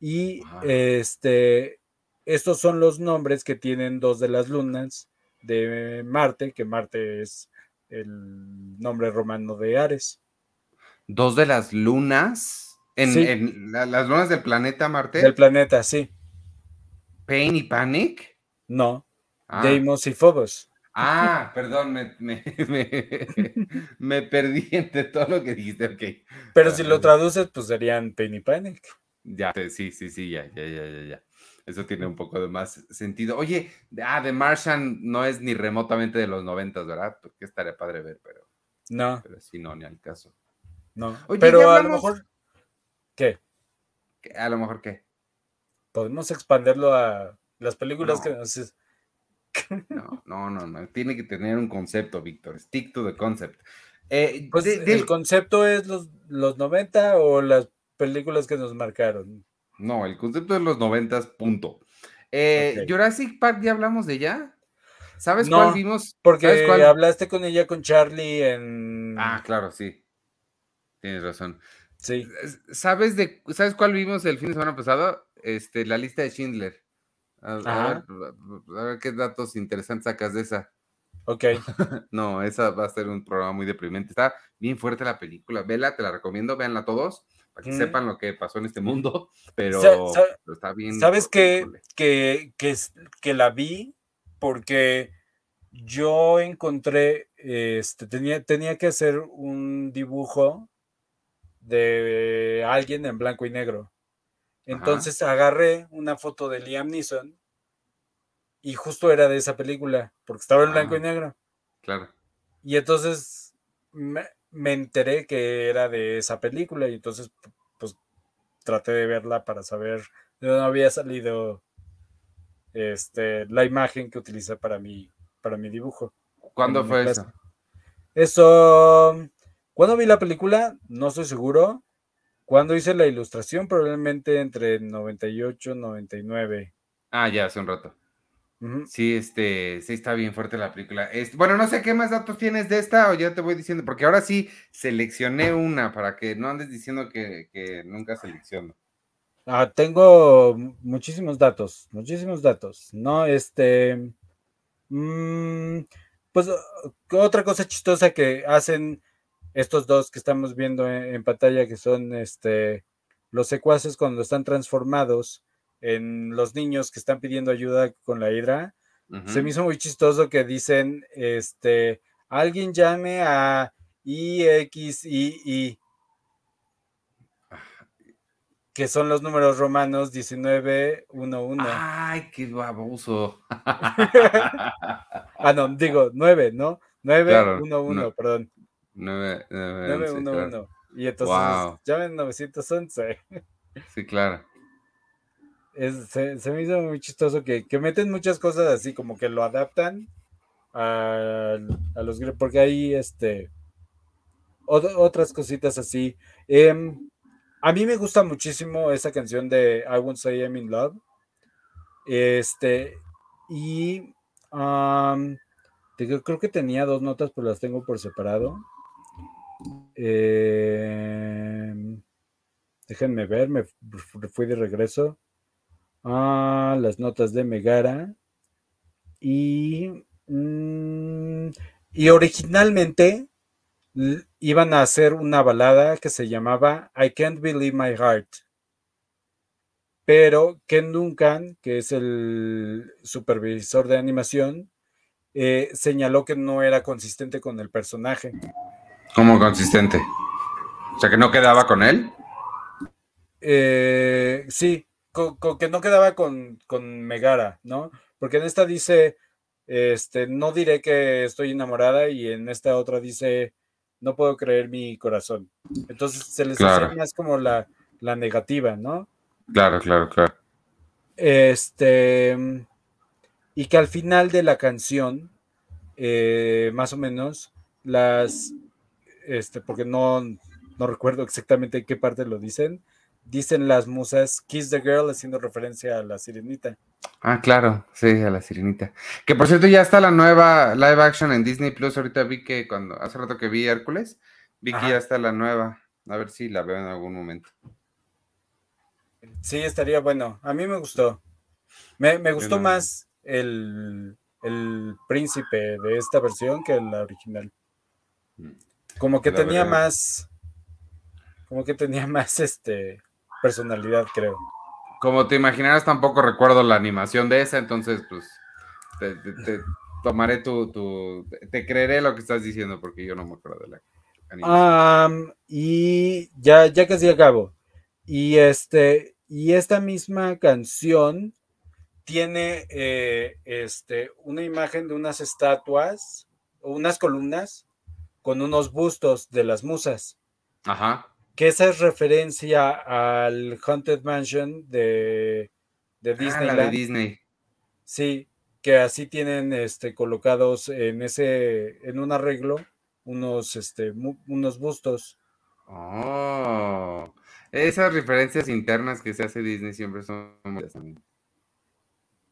Y este, estos son los nombres que tienen dos de las lunas de Marte, que Marte es el nombre romano de Ares. ¿Dos de las lunas? ¿En, las lunas del planeta Marte? Del planeta, sí. ¿Pain y Panic? No. Ah. Deimos y Phobos. Ah, perdón, me, me, perdí entre todo lo que dijiste, ok. Pero si lo traduces, pues serían Penny Panic. Ya, sí, sí, sí, ya, ya, ya, ya, ya. Eso tiene un poco de más sentido. Oye, ah, The Martian no es ni remotamente de los noventas, ¿verdad? Porque estaría padre ver, pero. No. Pero sí, no, ni al caso. No. pero a lo mejor. ¿Qué? A lo mejor qué. Podemos expanderlo a las películas que nos. No, no, no, no. Tiene que tener un concepto, Víctor. Stick to the concept. Eh, pues ¿El concepto es los, los 90 o las películas que nos marcaron? No, el concepto de los noventas, punto. Eh, Jurassic Park, ¿ya hablamos de ella? ¿Sabes cuál vimos? Porque hablaste con ella, con Charlie en... Ah, claro, sí. Tienes razón. Sí. ¿Sabes, de, ¿Sabes cuál vimos el fin de semana pasado? Este, la lista de Schindler. A, ver, qué datos interesantes sacas de esa. Ok. no, esa va a ser un programa muy deprimente. Está bien fuerte la película. Vela, te la recomiendo, véanla todos que sepan lo que pasó en este mundo, pero, está bien. ¿Sabes que, que, que, la vi? Porque yo encontré, este, tenía, tenía que hacer un dibujo de alguien en blanco y negro. Entonces agarré una foto de Liam Neeson y justo era de esa película, porque estaba en blanco y ah, negro. Claro. Y entonces me, me enteré que era de esa película y entonces pues traté de verla para saber de dónde había salido este, la imagen que utilicé para mi, para mi dibujo. ¿Cuándo fue eso? Eso, cuando vi la película, no estoy seguro. Cuando hice la ilustración, probablemente entre 98 y 99. Ah, ya, hace un rato. Sí, este, sí está bien fuerte la película. bueno, no sé qué más datos tienes de esta o ya te voy diciendo, porque ahora sí seleccioné una para que no andes diciendo que, nunca selecciono. Ah, tengo muchísimos datos, muchísimos datos. No, este, mm, pues otra cosa chistosa que hacen estos dos que estamos viendo en, en pantalla, que son este, los secuaces cuando están transformados en los niños que están pidiendo ayuda con la hidra. Se me hizo muy chistoso que dicen, este, alguien llame a IXII, que son los números romanos 1911. Ay, qué baboso. ah, no, digo 9, ¿no? 911, perdón. 911. Y entonces llamen 911. sí, claro se, me hizo muy chistoso que, meten muchas cosas así, como que lo adaptan a, los porque hay este otras cositas así. Em, a mí me gusta muchísimo esa canción de I Won't Say I'm in Love. Este, y creo que tenía dos notas, pero las tengo por separado. Em, déjenme ver, me fui de regreso a las notas de Megara. Y, mm, y originalmente iban a hacer una balada que se llamaba I Can't Believe My Heart. Pero Ken Duncan, que es el supervisor de animación, eh, señaló que no era consistente con el personaje. ¿Cómo consistente? O sea, que no quedaba con él. Eh, sí, que no quedaba con, Megara, ¿no? Porque en esta dice, este, no diré que estoy enamorada y en esta otra dice, no puedo creer mi corazón. Entonces se les hace más como la, negativa, ¿no? Claro, claro, claro. Este, y que al final de la canción, eh, más o menos, las, este, porque no, no recuerdo exactamente qué parte lo dicen, dicen las musas Kiss the Girl haciendo referencia a la sirenita. Ah, claro, sí, a la sirenita. Que por cierto ya está la nueva live action en Disney Plus. Ahorita vi que cuando hace rato que vi Hércules, vi que ya está la nueva. A ver si la veo en algún momento. Sí, estaría bueno. A mí me gustó. Me, gustó más el, el, príncipe de esta versión que la original. Mm. Como que tenía más. Como que tenía más este personalidad, creo. Como te imaginarás, tampoco recuerdo la animación de esa, entonces, pues, te, tomaré tu, te creeré lo que estás diciendo porque yo no me acuerdo de la y ya, ya casi acabo. Y este, y esta misma canción tiene eh, este, una imagen de unas estatuas, o unas columnas con unos bustos de las musas. Ajá. Que esa es referencia al Haunted Mansion de, de Disney. Ah, de Disney. Sí, que así tienen este, colocados en ese, en un arreglo, unos, este, unos bustos. Oh, esas referencias internas que se hace Disney siempre son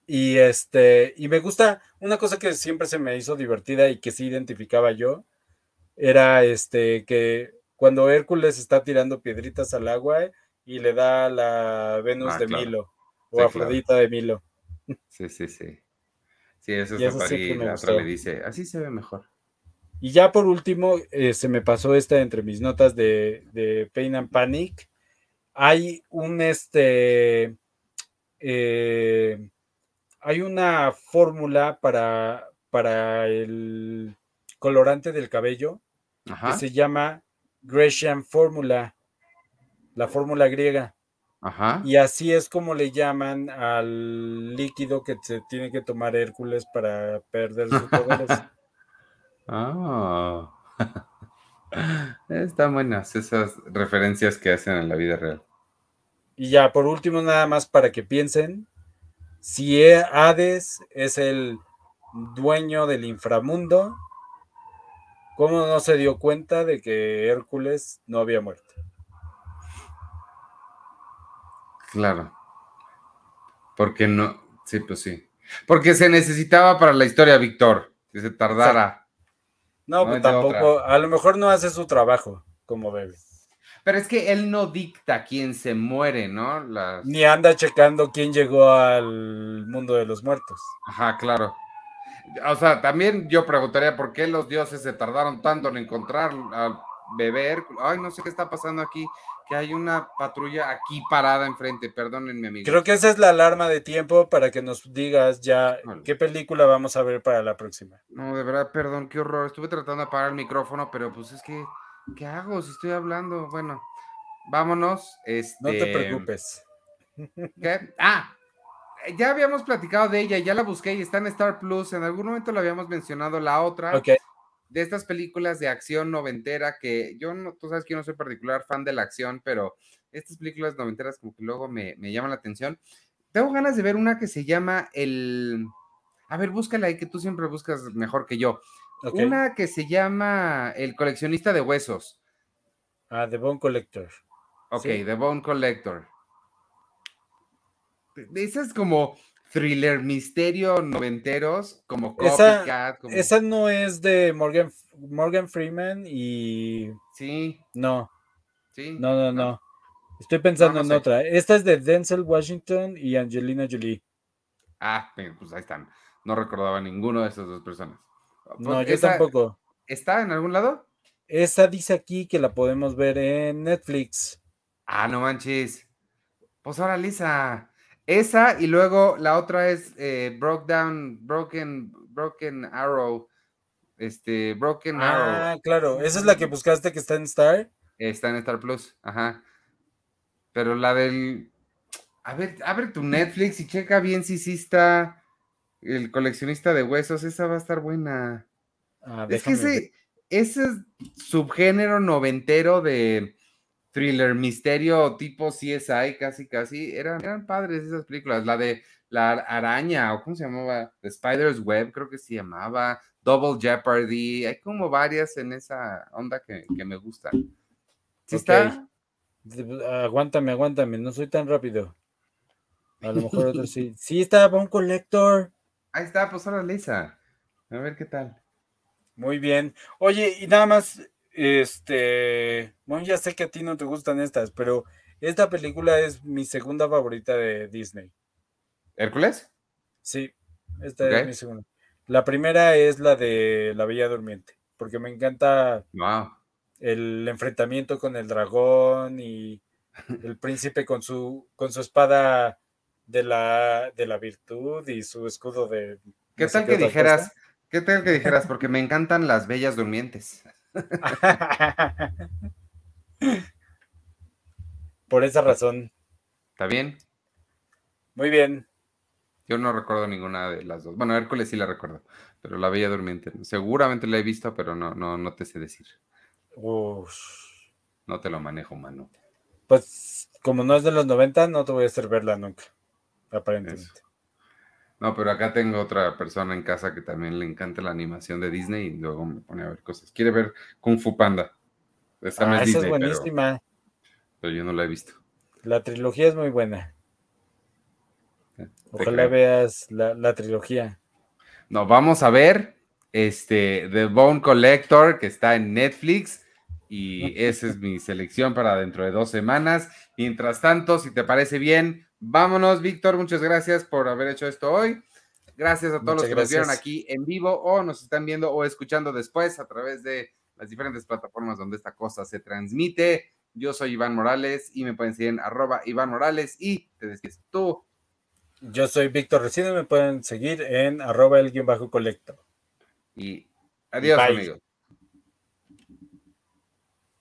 Y este, y me gusta, una cosa que siempre se me hizo divertida y que sí identificaba yo, era este que cuando Hércules está tirando piedritas al agua y le da la Venus ah, de Milo o Afrodita de Milo. Sí, sí, sí. Sí, eso es y la otra le dice, así se ve mejor. Y ya por último, eh, se me pasó esta entre mis notas de, de Pain and Panic. Hay un este. Eh, hay una fórmula para, para el colorante del cabello que se llama Gresham Fórmula, la fórmula griega. Ajá. Y así es como le llaman al líquido que se tiene que tomar Hércules para perder sus poderes. Ah. Están buenas esas referencias que hacen en la vida real. Y ya, por último, nada más para que piensen, si Hades es el dueño del inframundo, ¿cómo no se dio cuenta de que Hércules no había muerto? Claro. Porque no, sí, pues sí. Porque se necesitaba para la historia, Víctor, que se tardara. No, pues tampoco, a lo mejor no hace su trabajo como debe. Pero es que él no dicta quién se muere, ¿no? Ni anda checando quién llegó al mundo de los muertos. Ajá, claro. O sea, también yo preguntaría por qué los dioses se tardaron tanto en encontrar al bebé Ay, no sé qué está pasando aquí que hay una patrulla aquí parada enfrente, perdónenme, amigo. Creo que esa es la alarma de tiempo para que nos digas ya qué película vamos a ver para la próxima. No, de verdad, perdón, qué horror. Estuve tratando de apagar el micrófono, pero pues es que, ¿qué hago si estoy hablando? Bueno, vámonos. Este... No te este, preocupes. ¿Qué? Ah, ya habíamos platicado de ella, ya la busqué y está en Star Plus. En algún momento lo habíamos mencionado, la otra. De estas películas de acción noventera que yo no, tú sabes que yo no soy particular fan de la acción, pero estas películas noventeras como que luego me, llaman la atención. Tengo ganas de ver una que se llama el... A ver, búscala ahí que tú siempre buscas mejor que yo. Una que se llama El coleccionista de huesos. Ah, The Bone Collector. Ok, The Bone Collector. Esa es como thriller misterio noventeros, como Copycat. Esa, no es de Morgan, Morgan Freeman y. Sí. No. Sí. No, no, no. Estoy pensando en otra. Esta es de Denzel Washington y Angelina Jolie. Ah, pues ahí están. No recordaba ninguno de esas dos personas. No, yo tampoco. ¿Está en algún lado? Esa dice aquí que la podemos ver en Netflix. Ah, no manches. Pues ahora, Lisa. Esa y luego la otra es eh, Down, Broken, Broken Arrow. Este, Broken Arrow. Ah, claro. Esa es la que buscaste que está en Star. Está en Star Plus, ajá. Pero la del. A ver, abre tu Netflix y checa bien si sí está el coleccionista de huesos. Esa va a estar buena. Ah, es que ese, ese subgénero noventero de thriller, misterio tipo CSI, casi, casi, eran, eran padres esas películas. La de la araña, o cómo se llamaba, The Spider's Web, creo que se llamaba, Double Jeopardy, hay como varias en esa onda que, me gustan. ¿Sí está? Aguántame, aguántame, no soy tan rápido. A lo mejor otro sí. Sí, está un Collector. Ahí está, pues ahora Lisa. A ver qué tal. Muy bien. Oye, y nada más, este, bueno, ya sé que a ti no te gustan estas, pero esta película es mi segunda favorita de Disney. ¿Hércules? Sí, esta es mi segunda. La primera es la de La Bella Durmiente, porque me encanta el enfrentamiento con el dragón y el príncipe con su, con su espada de la, de la virtud y su escudo de ¿Qué tal que dijeras, qué tal que dijeras, porque me encantan las bellas durmientes? Por esa razón. ¿Está bien? Muy bien. Yo no recuerdo ninguna de las dos. Bueno, Hércules sí la recuerdo, pero la Bella Durmiente. Seguramente la he visto, pero no, no, no te sé decir. No te lo manejo, mano. Pues como no es de los 90, no te voy a hacer verla nunca, aparentemente. No, pero acá tengo otra persona en casa que también le encanta la animación de Disney y luego me pone a ver cosas. Quiere ver Kung Fu Panda. Esa, ah, es, esa es buenísima. pero yo no la he visto. La trilogía es muy buena. Ojalá veas la, trilogía. No, vamos a ver este The Bone Collector que está en Netflix y esa es mi selección para dentro de dos semanas. Mientras tanto, si te parece bien, vámonos, Víctor. Muchas gracias por haber hecho esto hoy. Gracias a todos los que nos vieron aquí en vivo o nos están viendo o escuchando después a través de las diferentes plataformas donde esta cosa se transmite. Yo soy Iván Morales y me pueden seguir en arroba Iván Morales y te despides tú. Yo soy Víctor Recido, me pueden seguir en arroba el guion bajo colecto. Y adiós, amigos.